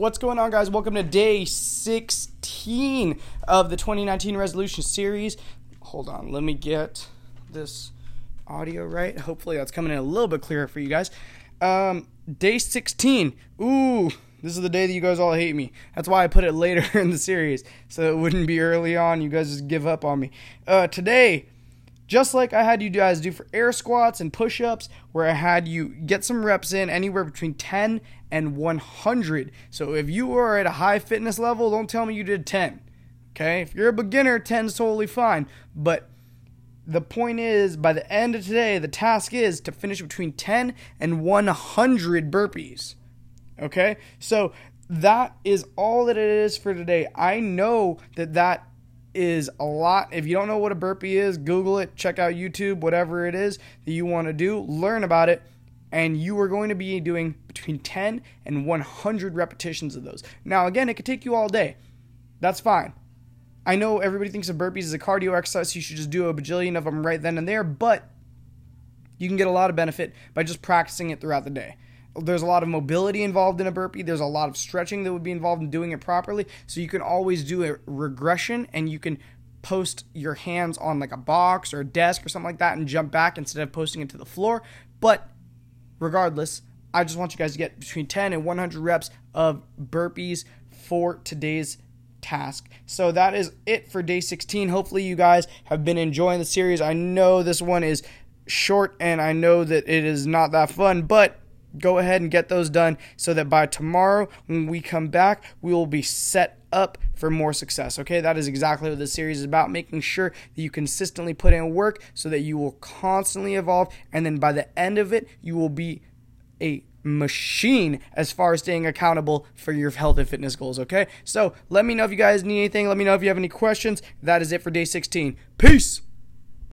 What's going on, guys? Welcome to day 16 of the 2019 resolution series. Hold on, let me get this audio right. Hopefully, that's coming in a little bit clearer for you guys. Um, day 16. Ooh, this is the day that you guys all hate me. That's why I put it later in the series, so it wouldn't be early on. You guys just give up on me. Uh, today, just like I had you guys do for air squats and push ups, where I had you get some reps in anywhere between 10 and 100. So if you are at a high fitness level, don't tell me you did 10. Okay? If you're a beginner, 10 is totally fine. But the point is, by the end of today, the task is to finish between 10 and 100 burpees. Okay? So that is all that it is for today. I know that that is a lot. If you don't know what a burpee is, Google it, check out YouTube, whatever it is that you want to do, learn about it, and you are going to be doing between 10 and 100 repetitions of those. Now, again, it could take you all day. That's fine. I know everybody thinks of burpees as a cardio exercise, you should just do a bajillion of them right then and there, but you can get a lot of benefit by just practicing it throughout the day there's a lot of mobility involved in a burpee. There's a lot of stretching that would be involved in doing it properly. So you can always do a regression and you can post your hands on like a box or a desk or something like that and jump back instead of posting it to the floor. But regardless, I just want you guys to get between 10 and 100 reps of burpees for today's task. So that is it for day 16. Hopefully, you guys have been enjoying the series. I know this one is short and I know that it is not that fun, but go ahead and get those done so that by tomorrow when we come back we will be set up for more success okay? That is exactly what this series is about making sure that you consistently put in work so that you will constantly evolve and then by the end of it you will be a machine as far as staying accountable for your health and fitness goals okay? So let me know if you guys need anything. Let me know if you have any questions. That is it for day 16 peace